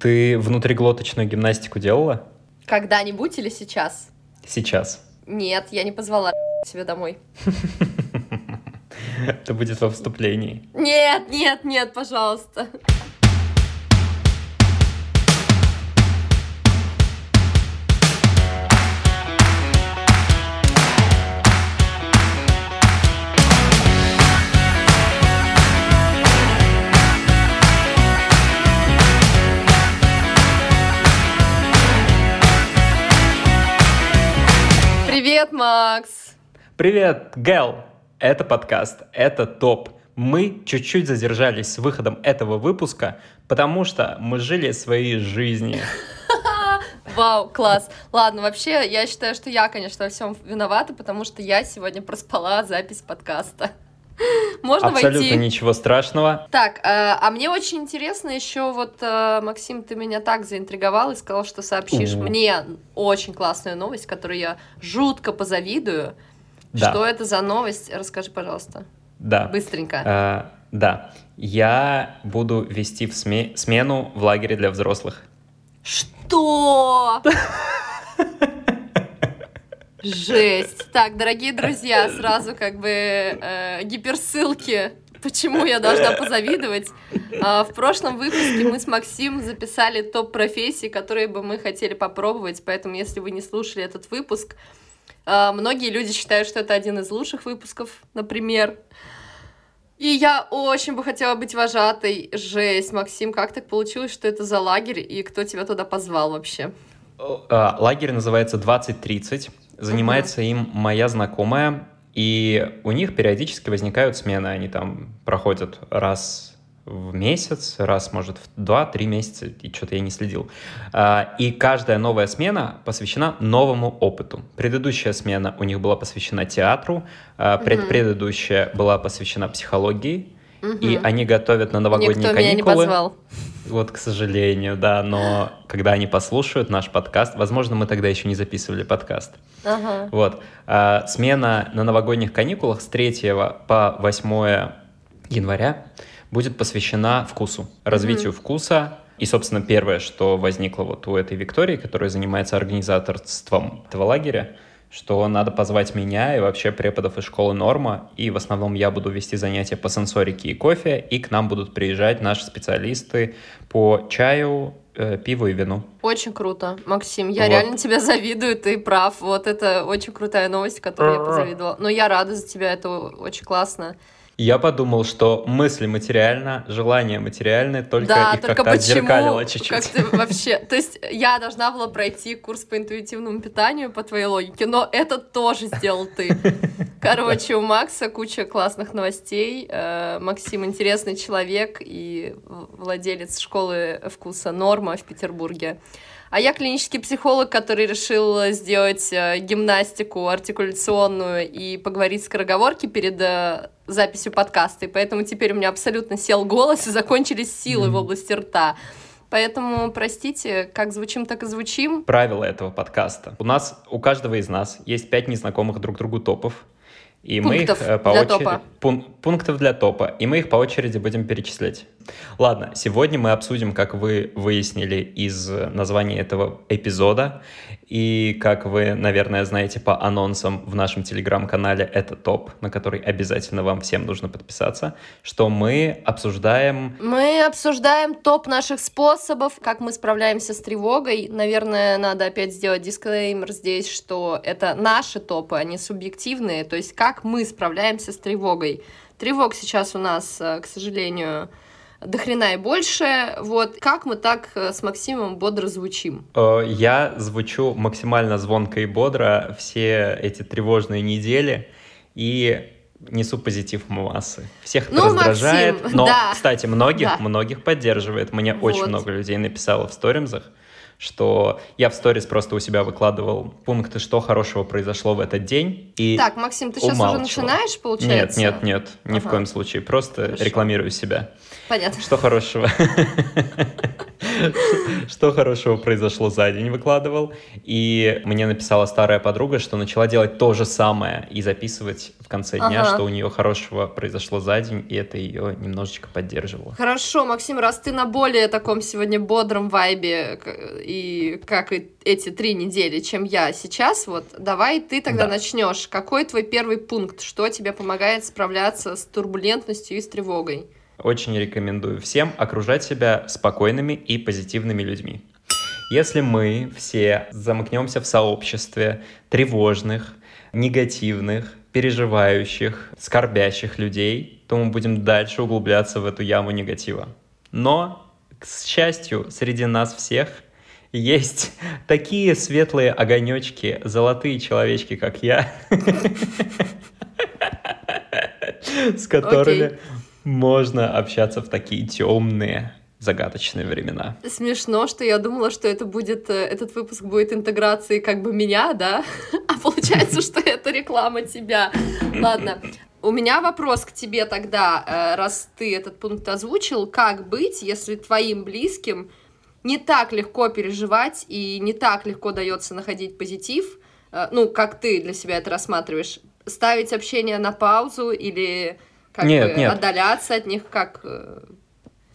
Ты внутриглоточную гимнастику делала? Когда-нибудь или сейчас? Сейчас. Нет, я не позвала себя домой. Это будет во вступлении. Нет, нет, нет, пожалуйста. Привет, Макс! Привет, Гэл! Это подкаст, это топ. Мы чуть-чуть задержались с выходом этого выпуска, потому что мы жили своей жизнью. Вау, класс. Ладно, вообще, я считаю, что я, конечно, во всем виновата, потому что я сегодня проспала запись подкаста. Можно Абсолютно войти? ничего страшного. Так, э, а мне очень интересно еще, вот, э, Максим, ты меня так заинтриговал и сказал, что сообщишь Мгм. мне очень классную новость, которую я жутко позавидую. Да. Что это за новость? Расскажи, пожалуйста, Да. быстренько. А, да. Я буду вести в сме- смену в лагере для взрослых. Что? Жесть. Так, дорогие друзья, сразу как бы э, гиперссылки. Почему я должна позавидовать? А, в прошлом выпуске мы с Максим записали топ профессий, которые бы мы хотели попробовать, поэтому если вы не слушали этот выпуск, а, многие люди считают, что это один из лучших выпусков, например. И я очень бы хотела быть вожатой. Жесть, Максим, как так получилось, что это за лагерь, и кто тебя туда позвал вообще? А, Лагерь называется 2030. Занимается им моя знакомая, и у них периодически возникают смены. Они там проходят раз в месяц, раз, может, в 2-3 месяца, и что-то я не следил. А, И каждая новая смена посвящена новому опыту. Предыдущая смена у них была посвящена театру, а предпредыдущая была посвящена психологии, и они готовят на новогодние Никто меня не каникулы. позвал. Вот, к сожалению, да, но когда они послушают наш подкаст, возможно, мы тогда еще не записывали подкаст. Ага. Вот. а, смена на новогодних каникулах с 3 по 8 января будет посвящена вкусу, развитию вкуса. И, собственно, первое, что возникло вот у этой Виктории, которая занимается организаторством этого лагеря, что надо позвать меня и вообще преподов из школы Норма, и в основном я буду вести занятия по сенсорике и кофе, и к нам будут приезжать наши специалисты по чаю, э, пиву и вину. Очень круто, Максим. Я Вот. реально тебя завидую, ты прав. Вот это очень крутая новость, которую я позавидовала. Но я рада за тебя, это очень классно. Я подумал, что мысли материально, желание материальны, только да, их только как-то почему? отзеркалило чуть-чуть. Как вообще? То есть я должна была пройти курс по интуитивному питанию по твоей логике, но это тоже сделал ты. Короче, у Макса куча классных новостей. Э, Максим интересный человек и владелец школы вкуса Норма в Петербурге. А я клинический психолог, который решил сделать э, гимнастику артикуляционную и поговорить скороговорки перед э, записью подкаста. И поэтому теперь у меня абсолютно сел голос и закончились силы в Мгм. области рта. Поэтому, простите, как звучим, так и звучим. Правила этого подкаста. У нас, у каждого из нас есть пять незнакомых друг другу топов. И Пунктов мы их э, по для очереди... топа. пун- Пунктов для топа. И мы их по очереди будем перечислять. Ладно, сегодня мы обсудим, как вы выяснили из э, названия этого эпизода, и как вы, наверное, знаете по анонсам в нашем телеграм-канале «Это топ», на который обязательно вам всем нужно подписаться, что мы обсуждаем Мы обсуждаем топ наших способов, как мы справляемся с тревогой. Наверное, надо опять сделать дисклеймер здесь, что это наши топы, они субъективные, то есть как мы справляемся с тревогой. Тревог сейчас у нас, э, к сожалению, до хрена и больше. Вот как мы так э, с Максимом бодро звучим? Э, Я звучу максимально звонко и бодро все эти тревожные недели и несу позитив в массы. Всех это Ну, раздражает, Максим, но, да. кстати, многих, Да. многих поддерживает. Мне очень Вот. много людей написало в сторимзах, что я в сторис просто у себя выкладывал пункты, что хорошего произошло в этот день. И Так, Максим, ты сейчас уже умалчивал. начинаешь, нет, получается? нет, нет, ни в Ага. коем случае. Просто Хорошо. рекламирую себя. Понятно. Что хорошего? что хорошего произошло за день, выкладывал. И мне написала старая подруга, что начала делать то же самое и записывать в конце дня, ага. что у нее хорошего произошло за день, и это ее немножечко поддерживало. Хорошо, Максим, раз ты на более таком сегодня бодром вайбе, и как и эти три недели, чем я сейчас, вот давай ты тогда да. начнешь. Какой твой первый пункт? Что тебе помогает справляться с турбулентностью и с тревогой? Очень рекомендую всем окружать себя спокойными и позитивными людьми. Если мы все замкнемся в сообществе тревожных, негативных, переживающих, скорбящих людей, то мы будем дальше углубляться в эту яму негатива. Но, к счастью, среди нас всех есть такие светлые огонечки, золотые человечки, как я, с которыми можно общаться в такие темные, загадочные времена. Смешно, что я думала, что это будет, э, этот выпуск будет интеграцией как бы меня, да? А получается, что это реклама тебя. Ладно. У меня вопрос к тебе тогда, э, раз ты этот пункт озвучил. Как быть, если твоим близким не так легко переживать и не так легко дается находить позитив, э, ну, как ты для себя это рассматриваешь? Ставить общение на паузу или как нет, бы нет. отдаляться от них, как э,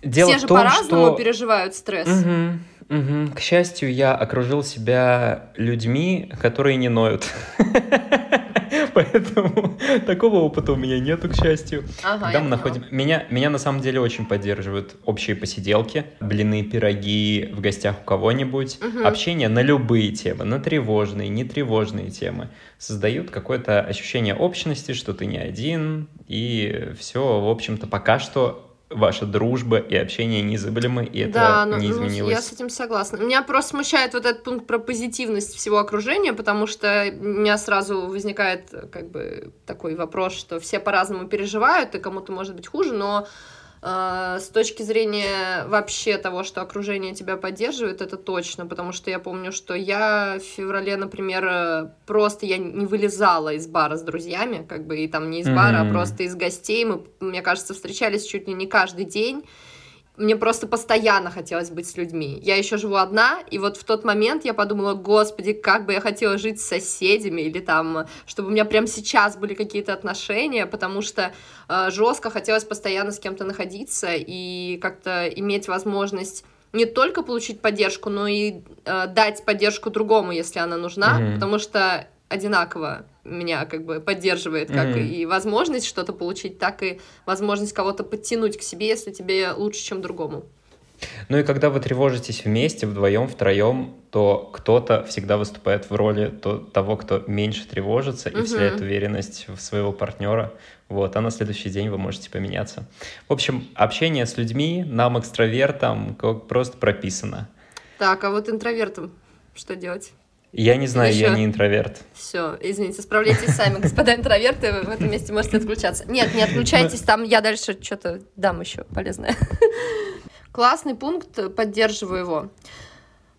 Дело все же по-разному что... переживают стресс. Угу, угу. К счастью, я окружил себя людьми, которые не ноют. Поэтому такого опыта у меня нету, к счастью. Ага, Когда мы находим... Меня, меня на самом деле очень поддерживают общие посиделки, блины, пироги в гостях у кого-нибудь, угу. общение на любые темы, на тревожные, нетревожные темы. Создают какое-то ощущение общности, что ты не один, и все, в общем-то, пока что ваша дружба и общение незабываемы, и это да, ну, не ну, изменилось. я с этим согласна. Меня просто смущает вот этот пункт про позитивность всего окружения, потому что у меня сразу возникает как бы такой вопрос, что все по-разному переживают, и кому-то может быть хуже, но с точки зрения вообще того, что окружение тебя поддерживает, это точно, потому что я помню, что я в феврале, например, просто я не вылезала из бара с друзьями, как бы и там не из бара, mm-hmm. а просто из гостей. Мы, мне кажется, встречались чуть ли не каждый день мне просто постоянно хотелось быть с людьми. Я еще живу одна, и вот в тот момент я подумала, господи, как бы я хотела жить с соседями, или там, чтобы у меня прямо сейчас были какие-то отношения, потому что э, жестко хотелось постоянно с кем-то находиться и как-то иметь возможность не только получить поддержку, но и э, дать поддержку другому, если она нужна, mm-hmm. потому что одинаково меня как бы поддерживает, как mm-hmm. и возможность что-то получить, так и возможность кого-то подтянуть к себе, если тебе лучше, чем другому. Ну и когда вы тревожитесь вместе, вдвоем, втроем, то кто-то всегда выступает в роли то, того, кто меньше тревожится и вселяет уверенность в своего партнера. Вот, а на следующий день вы можете поменяться. В общем, общение с людьми нам, экстравертам, как просто прописано. Так, а вот интровертам что делать? Я не знаю, Еще... я не интроверт. Все, извините, справляйтесь сами, господа интроверты, в этом месте можете отключаться. Нет, не отключайтесь, там я дальше что-то дам еще полезное. Классный пункт, поддерживаю его.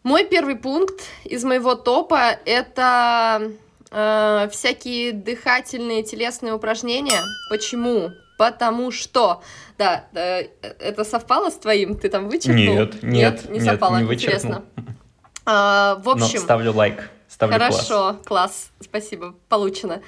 Мой первый пункт из моего топа — это э, всякие дыхательные телесные упражнения. Почему? Потому что, да, э, это совпало с твоим? Ты там вычеркнул? Нет, нет, нет, не совпало, не интересно. А, в общем... Но ставлю лайк. Ставлю хорошо, класс. класс, спасибо, получено.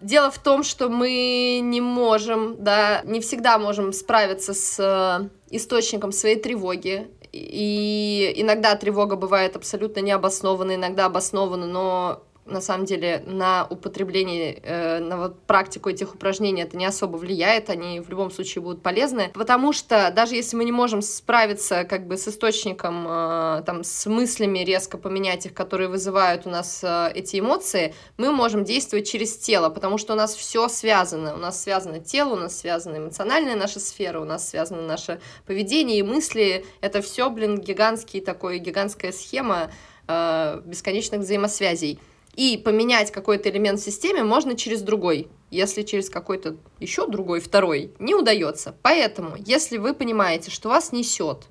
Дело в том, что мы не можем, да, не всегда можем справиться с э, источником своей тревоги. И иногда тревога бывает абсолютно необоснованной, иногда обоснована, но на самом деле на употребление, э, на вот практику этих упражнений это не особо влияет, они в любом случае будут полезны, потому что даже если мы не можем справиться как бы с источником, э, там, с мыслями резко поменять их, которые вызывают у нас э, эти эмоции, мы можем действовать через тело, потому что у нас все связано, у нас связано тело, у нас связана эмоциональная наша сфера, у нас связано наше поведение и мысли, это все, блин, гигантский такой, гигантская схема э, бесконечных взаимосвязей. И поменять какой-то элемент в системе можно через другой. Если через какой-то еще другой, второй, не удается. Поэтому, если вы понимаете, что вас несет,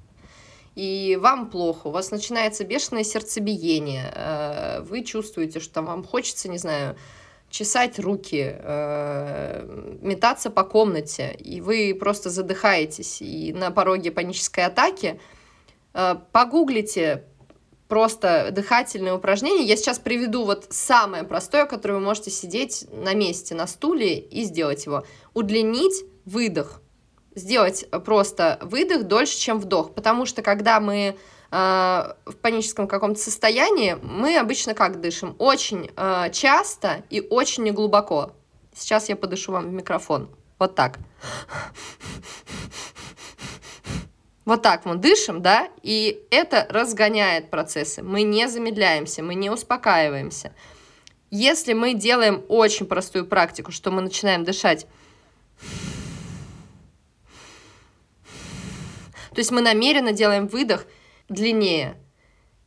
и вам плохо, у вас начинается бешеное сердцебиение, э, вы чувствуете, что вам хочется, не знаю, чесать руки, э, метаться по комнате, и вы просто задыхаетесь, и на пороге панической атаки – Э, погуглите просто дыхательные упражнения. Я сейчас приведу вот самое простое, которое вы можете сидеть на месте, на стуле и сделать его. Удлинить выдох. Сделать просто выдох дольше, чем вдох. Потому что когда мы э, в паническом каком-то состоянии, мы обычно как дышим? Очень э, часто и очень неглубоко. Сейчас я подышу вам в микрофон. Вот так. Вот так мы дышим, да, и это разгоняет процессы. Мы не замедляемся, мы не успокаиваемся. Если мы делаем очень простую практику, что мы начинаем дышать, то есть мы намеренно делаем выдох длиннее,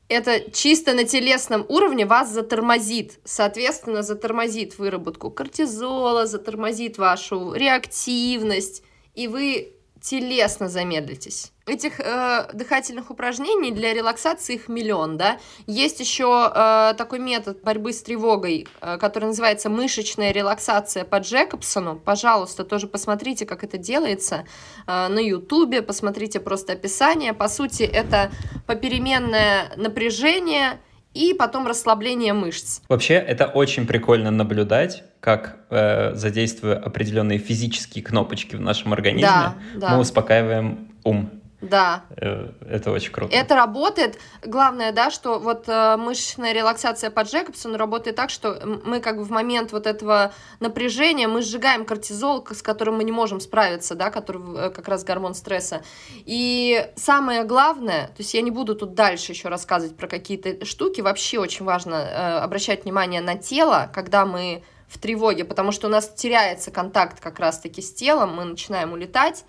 это чисто на телесном уровне вас затормозит, соответственно, затормозит выработку кортизола, затормозит вашу реактивность, и вы телесно замедлитесь. Этих э, дыхательных упражнений для релаксации их миллион, да. Есть еще э, такой метод борьбы с тревогой, э, который называется мышечная релаксация по Джекобсону. Пожалуйста, тоже посмотрите, как это делается э, на Ютубе, посмотрите просто описание. По сути, это попеременное напряжение и потом расслабление мышц. Вообще, это очень прикольно наблюдать, как э, задействуя определенные физические кнопочки в нашем организме, да, да. мы успокаиваем ум. Да. Э, это очень круто. Это работает. Главное, да, что вот э, мышечная релаксация по Джекобсону работает так, что мы как бы в момент вот этого напряжения мы сжигаем кортизол, с которым мы не можем справиться, да, который э, как раз гормон стресса. И самое главное, то есть я не буду тут дальше еще рассказывать про какие-то штуки, вообще очень важно обращать внимание на тело, когда мы в тревоге, потому что у нас теряется контакт как раз-таки с телом, мы начинаем улетать.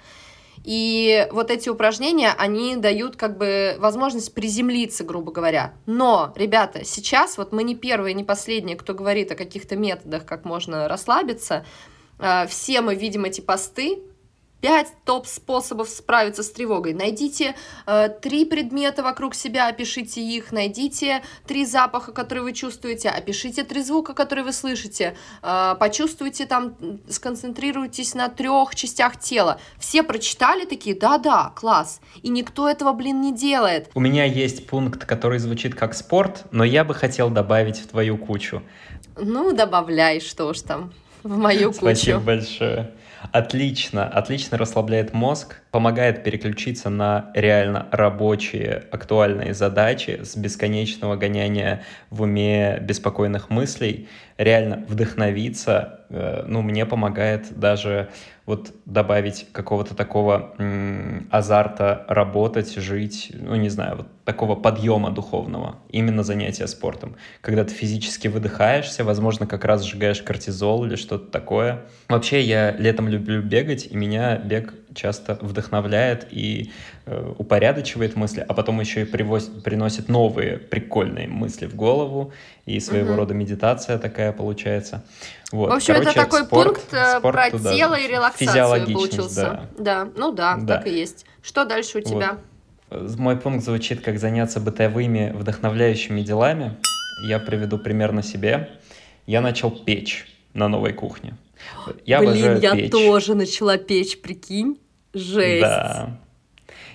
И вот эти упражнения, они дают как бы возможность приземлиться, грубо говоря. Но, ребята, сейчас вот мы не первые, не последние, кто говорит о каких-то методах, как можно расслабиться. А, все мы видим эти посты, Пять топ-способов справиться с тревогой. Найдите э, три предмета вокруг себя, опишите их. Найдите три запаха, которые вы чувствуете, опишите три звука, которые вы слышите. Э, почувствуйте там, сконцентрируйтесь на трех частях тела. Все прочитали такие, да-да, класс. И никто этого, блин, не делает. У меня есть пункт, который звучит как спорт, но я бы хотел добавить в твою кучу. Ну, добавляй, что ж там, в мою кучу. Спасибо большое. Отлично, отлично расслабляет мозг, помогает переключиться на реально рабочие, актуальные задачи с бесконечного гоняния в уме беспокойных мыслей, реально вдохновиться, э, ну, мне помогает даже вот добавить какого-то такого азарта работать, жить, ну, не знаю, вот такого подъема духовного, именно занятия спортом. Когда ты физически выдыхаешься, возможно, как раз сжигаешь кортизол или что-то такое. Вообще, я летом люблю бегать, и меня бег часто вдохновляет и э, упорядочивает мысли, а потом еще и привозит, приносит новые прикольные мысли в голову, и своего угу. рода медитация такая получается. Вот. В общем, Короче, это такой спорт, пункт э, спорт про туда, тело и релаксацию получился. Да. да, ну да, да, так и есть. Что дальше у тебя? Вот. Мой пункт звучит как заняться бытовыми вдохновляющими делами. Я приведу пример на себе. Я начал печь на новой кухне. Я Блин, я печь. тоже начала печь, прикинь. Жесть. Да.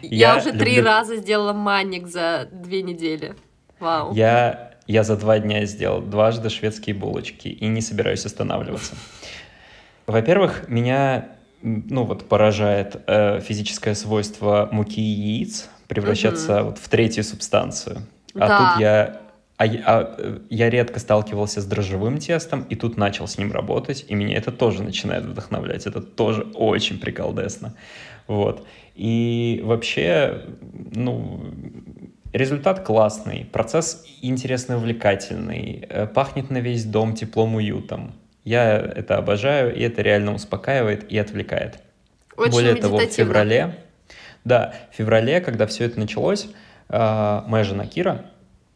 Я, я уже люблю... три раза сделала манник за две недели. Вау. Я, я за два дня сделал дважды шведские булочки и не собираюсь останавливаться. Во-первых, меня ну вот поражает э, физическое свойство муки и яиц превращаться угу. вот в третью субстанцию. А да. тут я а, а я редко сталкивался с дрожжевым тестом, и тут начал с ним работать, и меня это тоже начинает вдохновлять. Это тоже очень приколдесно. Вот. И вообще, ну, результат классный, процесс интересный, увлекательный, э, пахнет на весь дом теплом, уютом. Я это обожаю, и это реально успокаивает и отвлекает. Очень Более того, в феврале, да, в феврале, когда все это началось, э, моя жена Кира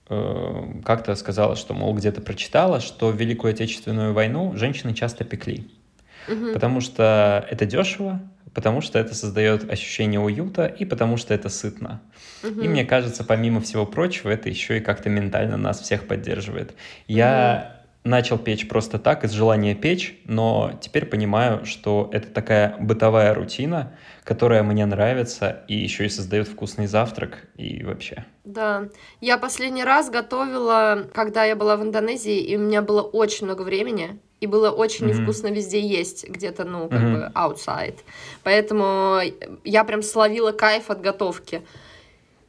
э, как-то сказала, что, мол, где-то прочитала, что в Великую Отечественную войну женщины часто пекли. Угу. Потому что это дешево, потому что это создает ощущение уюта и потому что это сытно. Угу. И мне кажется, помимо всего прочего, это еще и как-то ментально нас всех поддерживает. Я начал печь просто так, из желания печь, но теперь понимаю, что это такая бытовая рутина, которая мне нравится и еще и создает вкусный завтрак и вообще. Да, я последний раз готовила, когда я была в Индонезии, и у меня было очень много времени, и было очень mm-hmm. невкусно везде есть, где-то, ну, как mm-hmm. бы, outside. Поэтому я прям словила кайф от готовки.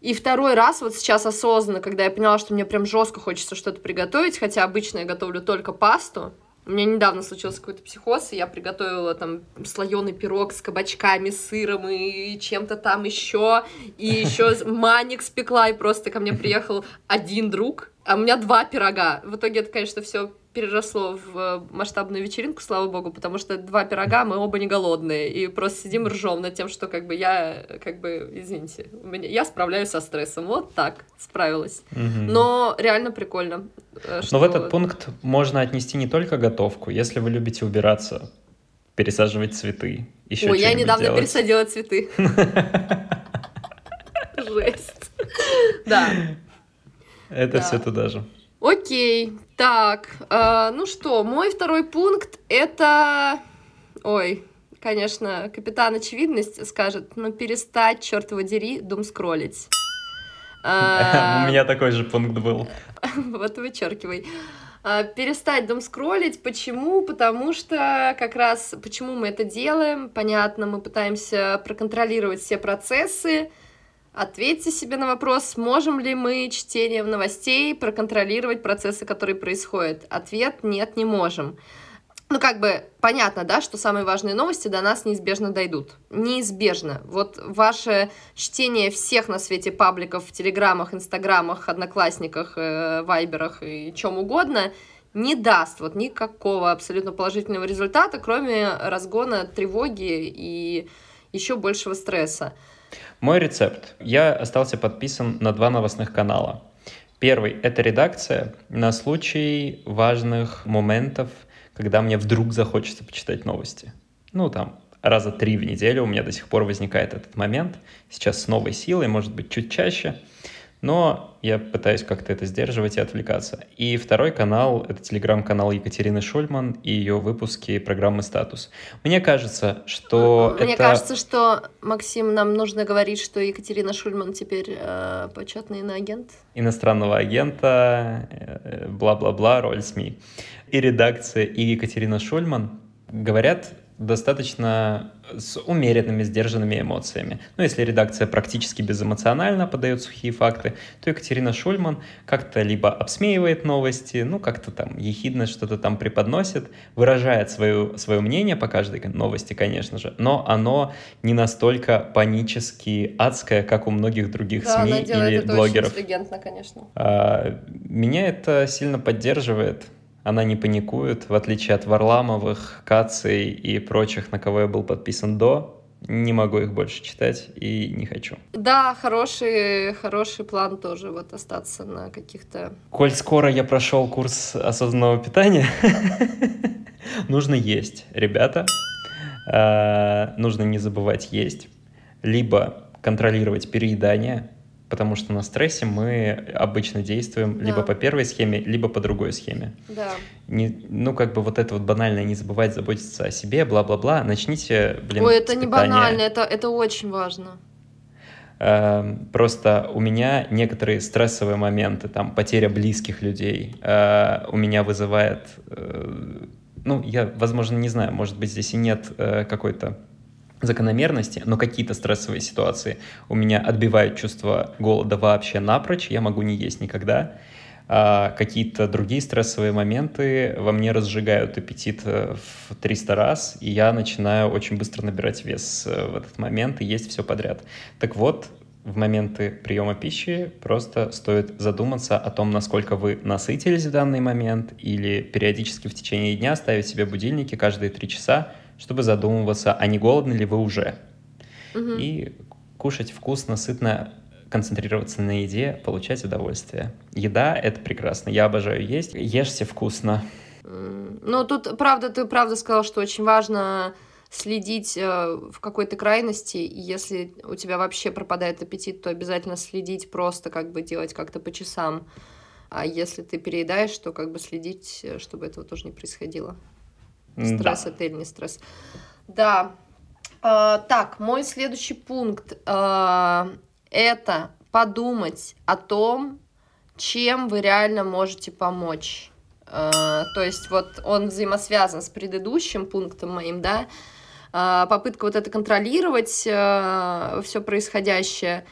И второй раз, вот сейчас осознанно, когда я поняла, что мне прям жестко хочется что-то приготовить, хотя обычно я готовлю только пасту, у меня недавно случился какой-то психоз, и я приготовила там слоеный пирог с кабачками, сыром и чем-то там еще, и еще маник спекла, и просто ко мне приехал один друг, а у меня два пирога. В итоге это, конечно, все переросло в э, масштабную вечеринку, слава богу, потому что два пирога, мы оба не голодные, и просто сидим ржем над тем, что как бы я, как бы, извините, у меня, я справляюсь со стрессом, вот так справилась. Угу. Но реально прикольно. Что... Э, Но в этот пункт можно отнести не только готовку, если вы любите убираться, пересаживать цветы, еще Ой, я недавно делать. пересадила цветы. Жесть. Да. Это все туда же. Окей, так, э, ну что, мой второй пункт это, ой, конечно, капитан очевидность скажет, ну перестать, черт его дери, дум скроллить. У меня такой же пункт был. Вот вычеркивай. А, перестать дом скроллить. Почему? Потому что как раз почему мы это делаем, понятно, мы пытаемся проконтролировать все процессы, Ответьте себе на вопрос, можем ли мы чтением новостей проконтролировать процессы, которые происходят. Ответ – нет, не можем. Ну, как бы понятно, да, что самые важные новости до нас неизбежно дойдут. Неизбежно. Вот ваше чтение всех на свете пабликов в Телеграмах, Инстаграмах, Одноклассниках, э, Вайберах и чем угодно не даст вот никакого абсолютно положительного результата, кроме разгона тревоги и еще большего стресса. Мой рецепт. Я остался подписан на два новостных канала. Первый — это редакция на случай важных моментов, когда мне вдруг захочется почитать новости. Ну, там, раза три в неделю у меня до сих пор возникает этот момент. Сейчас с новой силой, может быть, чуть чаще — но я пытаюсь как-то это сдерживать и отвлекаться. И второй канал — это телеграм-канал Екатерины Шульман и ее выпуски программы «Статус». Мне кажется, что Мне это... кажется, что, Максим, нам нужно говорить, что Екатерина Шульман теперь э, почетный иноагент. Иностранного агента, э, бла-бла-бла, роль СМИ. И редакция, и Екатерина Шульман говорят достаточно с умеренными, сдержанными эмоциями. Ну, если редакция практически безэмоционально подает сухие факты, то Екатерина Шульман как-то либо обсмеивает новости, ну, как-то там ехидно что-то там преподносит, выражает свое, свое мнение по каждой новости, конечно же, но оно не настолько панически адское, как у многих других да, СМИ или это блогеров. Очень конечно. А, меня это сильно поддерживает она не паникует, в отличие от Варламовых, Каций и прочих, на кого я был подписан до. Не могу их больше читать и не хочу. Да, хороший, хороший план тоже вот остаться на каких-то... Коль скоро я прошел курс осознанного питания, нужно есть, ребята. А, нужно не забывать есть. Либо контролировать переедание, потому что на стрессе мы обычно действуем да. либо по первой схеме, либо по другой схеме. Да. Не, ну, как бы вот это вот банально, не забывать заботиться о себе, бла-бла-бла, начните, блин, Ой, это не банально, это, это очень важно. Эм, просто у меня некоторые стрессовые моменты, там, потеря близких людей э, у меня вызывает, э, ну, я, возможно, не знаю, может быть, здесь и нет э, какой-то закономерности, но какие-то стрессовые ситуации у меня отбивают чувство голода вообще напрочь, я могу не есть никогда. А какие-то другие стрессовые моменты во мне разжигают аппетит э, в 300 раз, и я начинаю очень быстро набирать вес э, в этот момент и есть все подряд. Так вот, в моменты приема пищи просто стоит задуматься о том, насколько вы насытились в данный момент, или периодически в течение дня ставить себе будильники каждые три часа, чтобы задумываться, а не голодны ли вы уже. Угу. И кушать вкусно, сытно, концентрироваться на еде, получать удовольствие. Еда — это прекрасно. Я обожаю есть. Ешьте вкусно. Ну, тут, правда, ты правда сказал, что очень важно следить э, в какой-то крайности, и если у тебя вообще пропадает аппетит, то обязательно следить, просто как бы делать как-то по часам А если ты переедаешь, то как бы следить, чтобы этого тоже не происходило. Стресс да. или не стресс. Да. А, так, мой следующий пункт а, это подумать о том, чем вы реально можете помочь. А, то есть вот он взаимосвязан с предыдущим пунктом моим, да, а, попытка вот это контролировать а, все происходящее.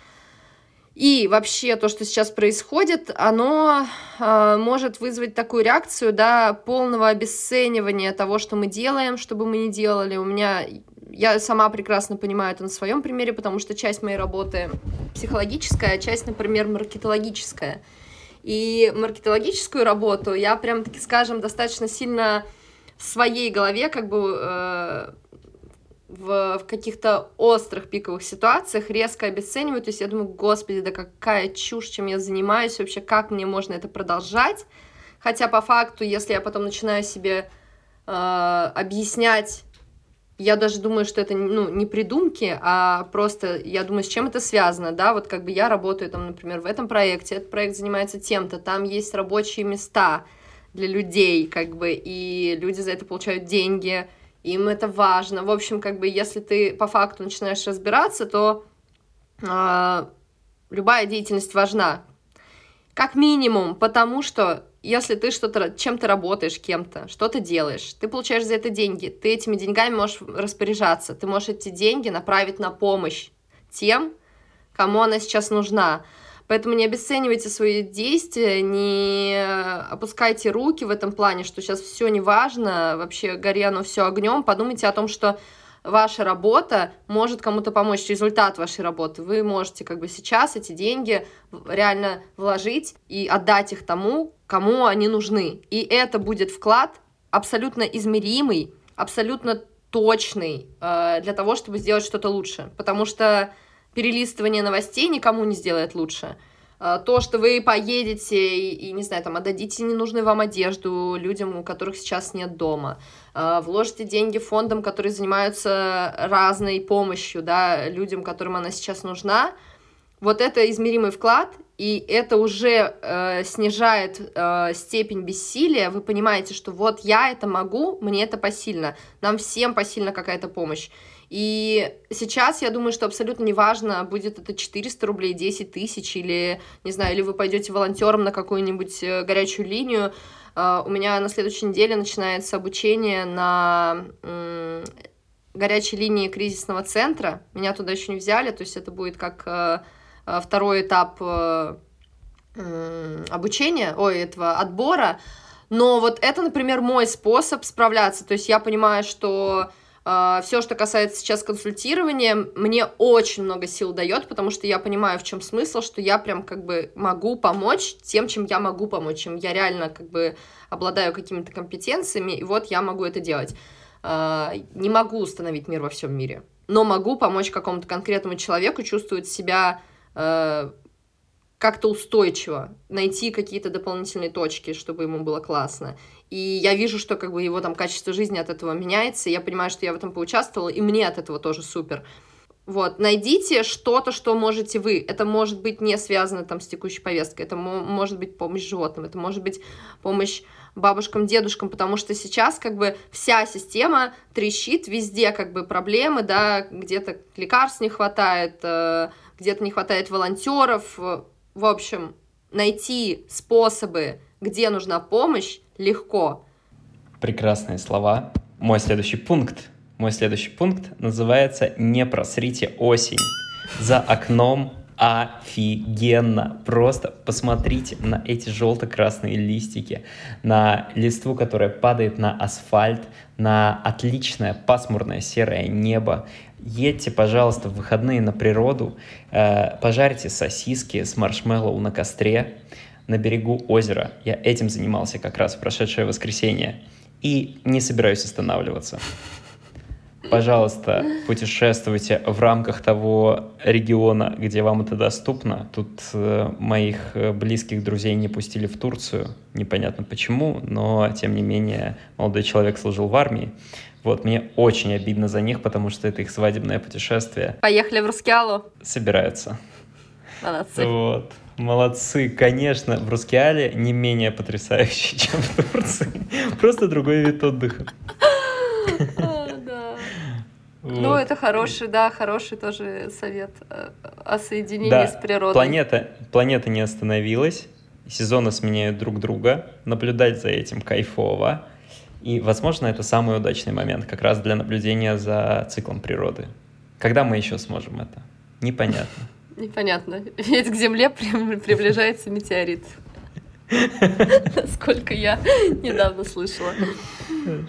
И вообще то, что сейчас происходит, оно э, может вызвать такую реакцию, да, полного обесценивания того, что мы делаем, что бы мы ни делали. У меня, я сама прекрасно понимаю это на своем примере, потому что часть моей работы психологическая, а часть, например, маркетологическая. И маркетологическую работу я прям таки, скажем, достаточно сильно в своей голове как бы э, в, в каких-то острых пиковых ситуациях резко обесцениваю. То есть я думаю, господи, да какая чушь, чем я занимаюсь, вообще как мне можно это продолжать. Хотя по факту, если я потом начинаю себе э, объяснять, я даже думаю, что это ну, не придумки, а просто я думаю, с чем это связано, да, вот как бы я работаю там, например, в этом проекте, этот проект занимается тем-то, там есть рабочие места для людей, как бы, и люди за это получают деньги, им это важно. В общем, как бы, если ты по факту начинаешь разбираться, то э, любая деятельность важна. Как минимум, потому что если ты что-то, чем-то работаешь, кем-то, что-то делаешь, ты получаешь за это деньги, ты этими деньгами можешь распоряжаться, ты можешь эти деньги направить на помощь тем, кому она сейчас нужна. Поэтому не обесценивайте свои действия, не опускайте руки в этом плане, что сейчас все не важно, вообще гори оно все огнем. Подумайте о том, что ваша работа может кому-то помочь, результат вашей работы. Вы можете как бы сейчас эти деньги реально вложить и отдать их тому, кому они нужны. И это будет вклад абсолютно измеримый, абсолютно точный э, для того, чтобы сделать что-то лучше. Потому что перелистывание новостей никому не сделает лучше. А, то, что вы поедете и, и, не знаю, там, отдадите ненужную вам одежду людям, у которых сейчас нет дома, а, вложите деньги фондам, которые занимаются разной помощью, да, людям, которым она сейчас нужна, вот это измеримый вклад, и это уже э, снижает э, степень бессилия. Вы понимаете, что вот я это могу, мне это посильно, нам всем посильна какая-то помощь. И сейчас я думаю, что абсолютно неважно, будет это 400 рублей, 10 тысяч, или, не знаю, или вы пойдете волонтером на какую-нибудь э, горячую линию. Uh, у меня на следующей неделе начинается обучение на горячей линии кризисного центра. Меня туда еще не взяли, то есть это будет как uh, второй этап обучения, ой, этого отбора. Но вот это, например, мой способ справляться. То есть я понимаю, что Все, что касается сейчас консультирования, мне очень много сил дает, потому что я понимаю, в чем смысл, что я прям как бы могу помочь тем, чем я могу помочь, чем я реально как бы обладаю какими-то компетенциями, и вот я могу это делать. А, не могу установить мир во всем мире, но могу помочь какому-то конкретному человеку чувствовать себя а, как-то устойчиво, найти какие-то дополнительные точки, чтобы ему было классно. И я вижу, что как бы его там качество жизни от этого меняется, я понимаю, что я в этом поучаствовала, и мне от этого тоже супер. Вот, найдите что-то, что можете вы. Это может быть не связано там с текущей повесткой, это может быть помощь животным, это может быть помощь бабушкам, дедушкам, потому что сейчас как бы вся система трещит, везде как бы проблемы, да, где-то лекарств не хватает, э, где-то не хватает волонтеров, в общем, найти способы, где нужна помощь, легко. Прекрасные слова. Мой следующий пункт. Мой следующий пункт называется «Не просрите осень». За окном офигенно. Просто посмотрите на эти желто-красные листики, на листву, которая падает на асфальт, на отличное пасмурное серое небо. Едьте, пожалуйста, в выходные на природу, э, пожарьте сосиски с маршмеллоу на костре на берегу озера. Я этим занимался как раз в прошедшее воскресенье. И не собираюсь останавливаться. Пожалуйста, путешествуйте в рамках того региона, где вам это доступно. Тут э, моих э, близких друзей не пустили в Турцию. Непонятно почему, но тем не менее молодой человек служил в армии. Вот, мне очень обидно за них, потому что это их свадебное путешествие. Поехали в Рускеалу. Собираются. Молодцы. Вот. Молодцы, конечно, в Рускеале не менее потрясающий, чем в Турции. Просто другой вид отдыха. Ну, это хороший, да, хороший тоже совет э, о соединении да. с природой. Планета, планета не остановилась, сезоны сменяют друг друга, наблюдать за этим кайфово. И, возможно, это самый удачный момент как раз для наблюдения за циклом природы. Когда мы еще сможем это? Непонятно. Непонятно. Ведь к Земле приближается метеорит. Сколько я недавно слышала.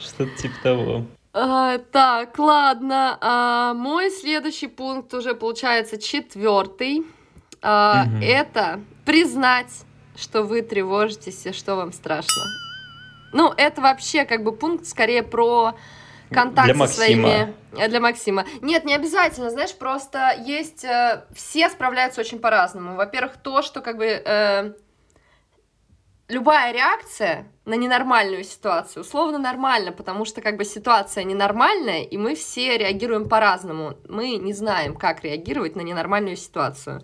Что-то типа того. А, так, ладно. А, мой следующий пункт уже получается четвертый. А, угу. Это признать, что вы тревожитесь и что вам страшно. Ну, это вообще как бы пункт скорее про контакт для со своими... Э, для Максима. Нет, не обязательно, знаешь, просто есть... Э, все справляются очень по-разному. Во-первых, то, что как бы... Э, любая реакция на ненормальную ситуацию условно нормально, потому что как бы ситуация ненормальная, и мы все реагируем по-разному. Мы не знаем, как реагировать на ненормальную ситуацию.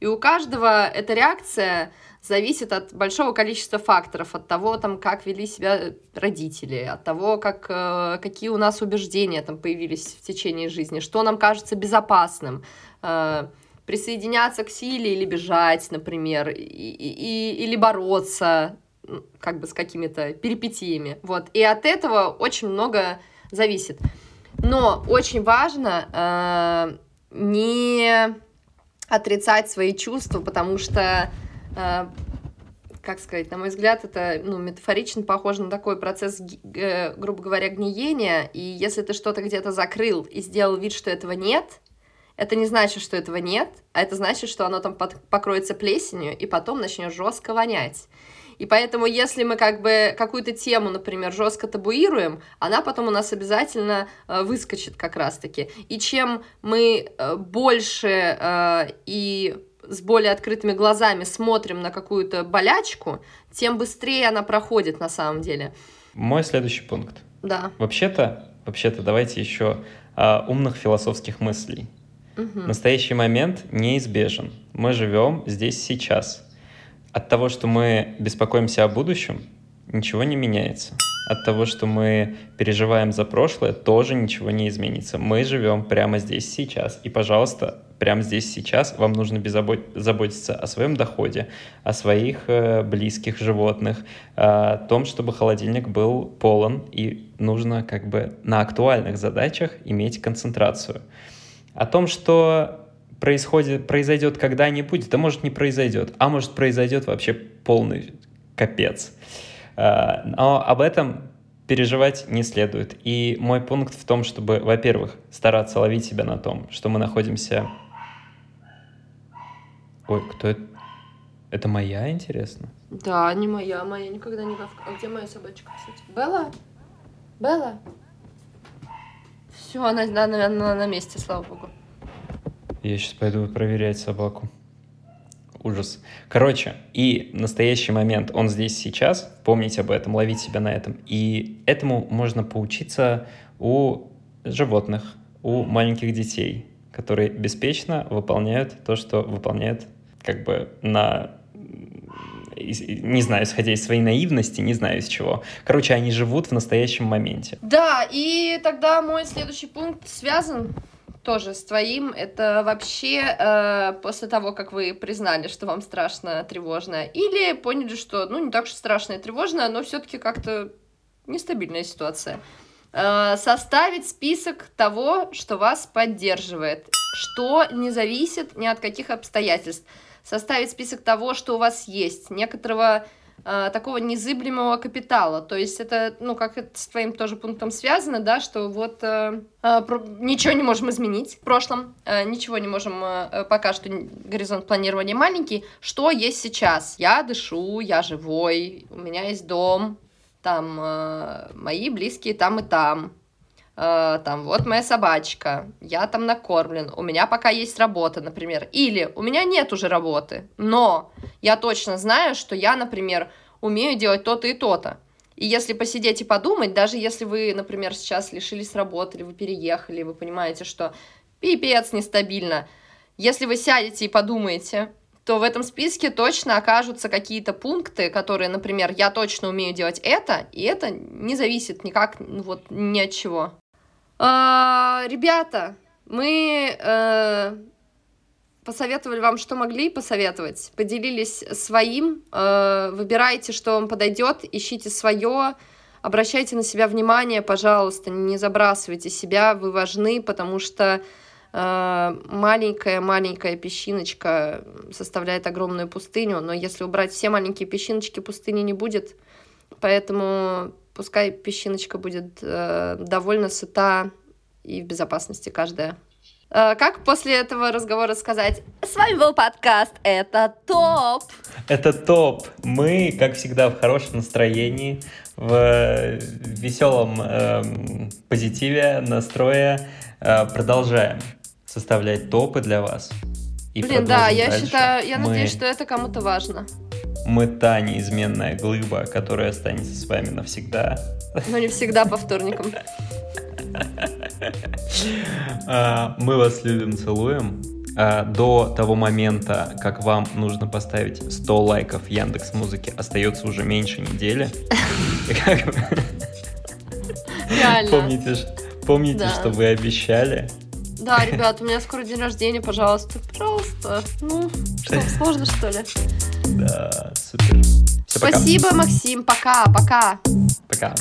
И у каждого эта реакция зависит от большого количества факторов, от того, там, как вели себя родители, от того, как, э, какие у нас убеждения там появились в течение жизни, что нам кажется безопасным, э, присоединяться к силе или бежать, например, и, и, или бороться как бы с какими-то перипетиями. Вот. И от этого очень много зависит. Но очень важно э, не отрицать свои чувства, потому что как сказать, на мой взгляд, это ну, метафорично похоже на такой процесс, э, грубо говоря, гниения. И если ты что-то где-то закрыл и сделал вид, что этого нет, это не значит, что этого нет, а это значит, что оно там под, покроется плесенью и потом начнет жестко вонять. И поэтому, если мы как бы какую-то тему, например, жестко табуируем, она потом у нас обязательно э, выскочит как раз-таки. И чем мы э, больше э, и с более открытыми глазами смотрим на какую-то болячку, тем быстрее она проходит на самом деле. Мой следующий пункт. Да. Вообще-то, вообще-то давайте еще а, умных философских мыслей. Угу. Настоящий момент неизбежен. Мы живем здесь сейчас. От того, что мы беспокоимся о будущем, ничего не меняется. От того, что мы переживаем за прошлое, тоже ничего не изменится. Мы живем прямо здесь сейчас. И, пожалуйста, прямо здесь сейчас вам нужно заботиться о своем доходе, о своих э, близких животных, о том, чтобы холодильник был полон, и нужно как бы на актуальных задачах иметь концентрацию. О том, что происходит, произойдет когда-нибудь, да может не произойдет, а может произойдет вообще полный капец. Э, но об этом переживать не следует. И мой пункт в том, чтобы, во-первых, стараться ловить себя на том, что мы находимся Ой, кто это? Это моя, интересно? Да, не моя, моя никогда не гавкала. А где моя собачка, кстати? Белла? Белла? Все, она, она, она, она на месте, слава богу. Я сейчас пойду проверять собаку. Ужас. Короче, и настоящий момент, он здесь сейчас, помнить об этом, ловить себя на этом. И этому можно поучиться у животных, у маленьких детей, которые беспечно выполняют то, что выполняют как бы на не знаю, исходя из своей наивности, не знаю из чего. Короче, они живут в настоящем моменте. Да, и тогда мой следующий пункт связан тоже с твоим. Это вообще э, после того, как вы признали, что вам страшно, тревожно, или поняли, что, ну, не так уж страшно и тревожно, но все-таки как-то нестабильная ситуация. Э, составить список того, что вас поддерживает, что не зависит ни от каких обстоятельств составить список того, что у вас есть, некоторого э, такого незыблемого капитала. То есть это, ну, как это с твоим тоже пунктом связано, да, что вот э, э, про, ничего не можем изменить в прошлом, э, ничего не можем, э, пока что горизонт планирования маленький. Что есть сейчас? Я дышу, я живой, у меня есть дом, там э, мои близкие там и там э, там, вот моя собачка, я там накормлен, у меня пока есть работа, например, или у меня нет уже работы, но я точно знаю, что я, например, умею делать то-то и то-то. И если посидеть и подумать, даже если вы, например, сейчас лишились работы, или вы переехали, вы понимаете, что пипец нестабильно, если вы сядете и подумаете, то в этом списке точно окажутся какие-то пункты, которые, например, я точно умею делать это, и это не зависит никак ну, вот ни от чего. А, ребята, мы э, посоветовали вам, что могли посоветовать, поделились своим, э, выбирайте, что вам подойдет, ищите свое, обращайте на себя внимание, пожалуйста, не забрасывайте себя, вы важны, потому что маленькая-маленькая песчиночка составляет огромную пустыню, но если убрать все маленькие песчиночки, пустыни не будет, поэтому пускай песчиночка будет э, довольно сыта и в безопасности каждая. Э, как после этого разговора сказать? С вами был подкаст «Это топ». Это топ. Мы, как всегда, в хорошем настроении, в веселом э, позитиве, настрое э, продолжаем составлять топы для вас. И Блин, да, я считаю, я Мы... надеюсь, что это кому-то важно. Мы та неизменная глыба, которая останется с вами навсегда. Но не всегда по вторникам. А, мы вас любим, целуем. А, до того момента, как вам нужно поставить 100 лайков Яндекс Музыки, остается уже меньше недели. Реально. Помните, помните что вы обещали. Да, ребят, у меня скоро день рождения, пожалуйста. Пожалуйста. Ну, что, сложно, что ли? Да, супер. Все, Спасибо, пока. Максим. Пока, пока. Пока.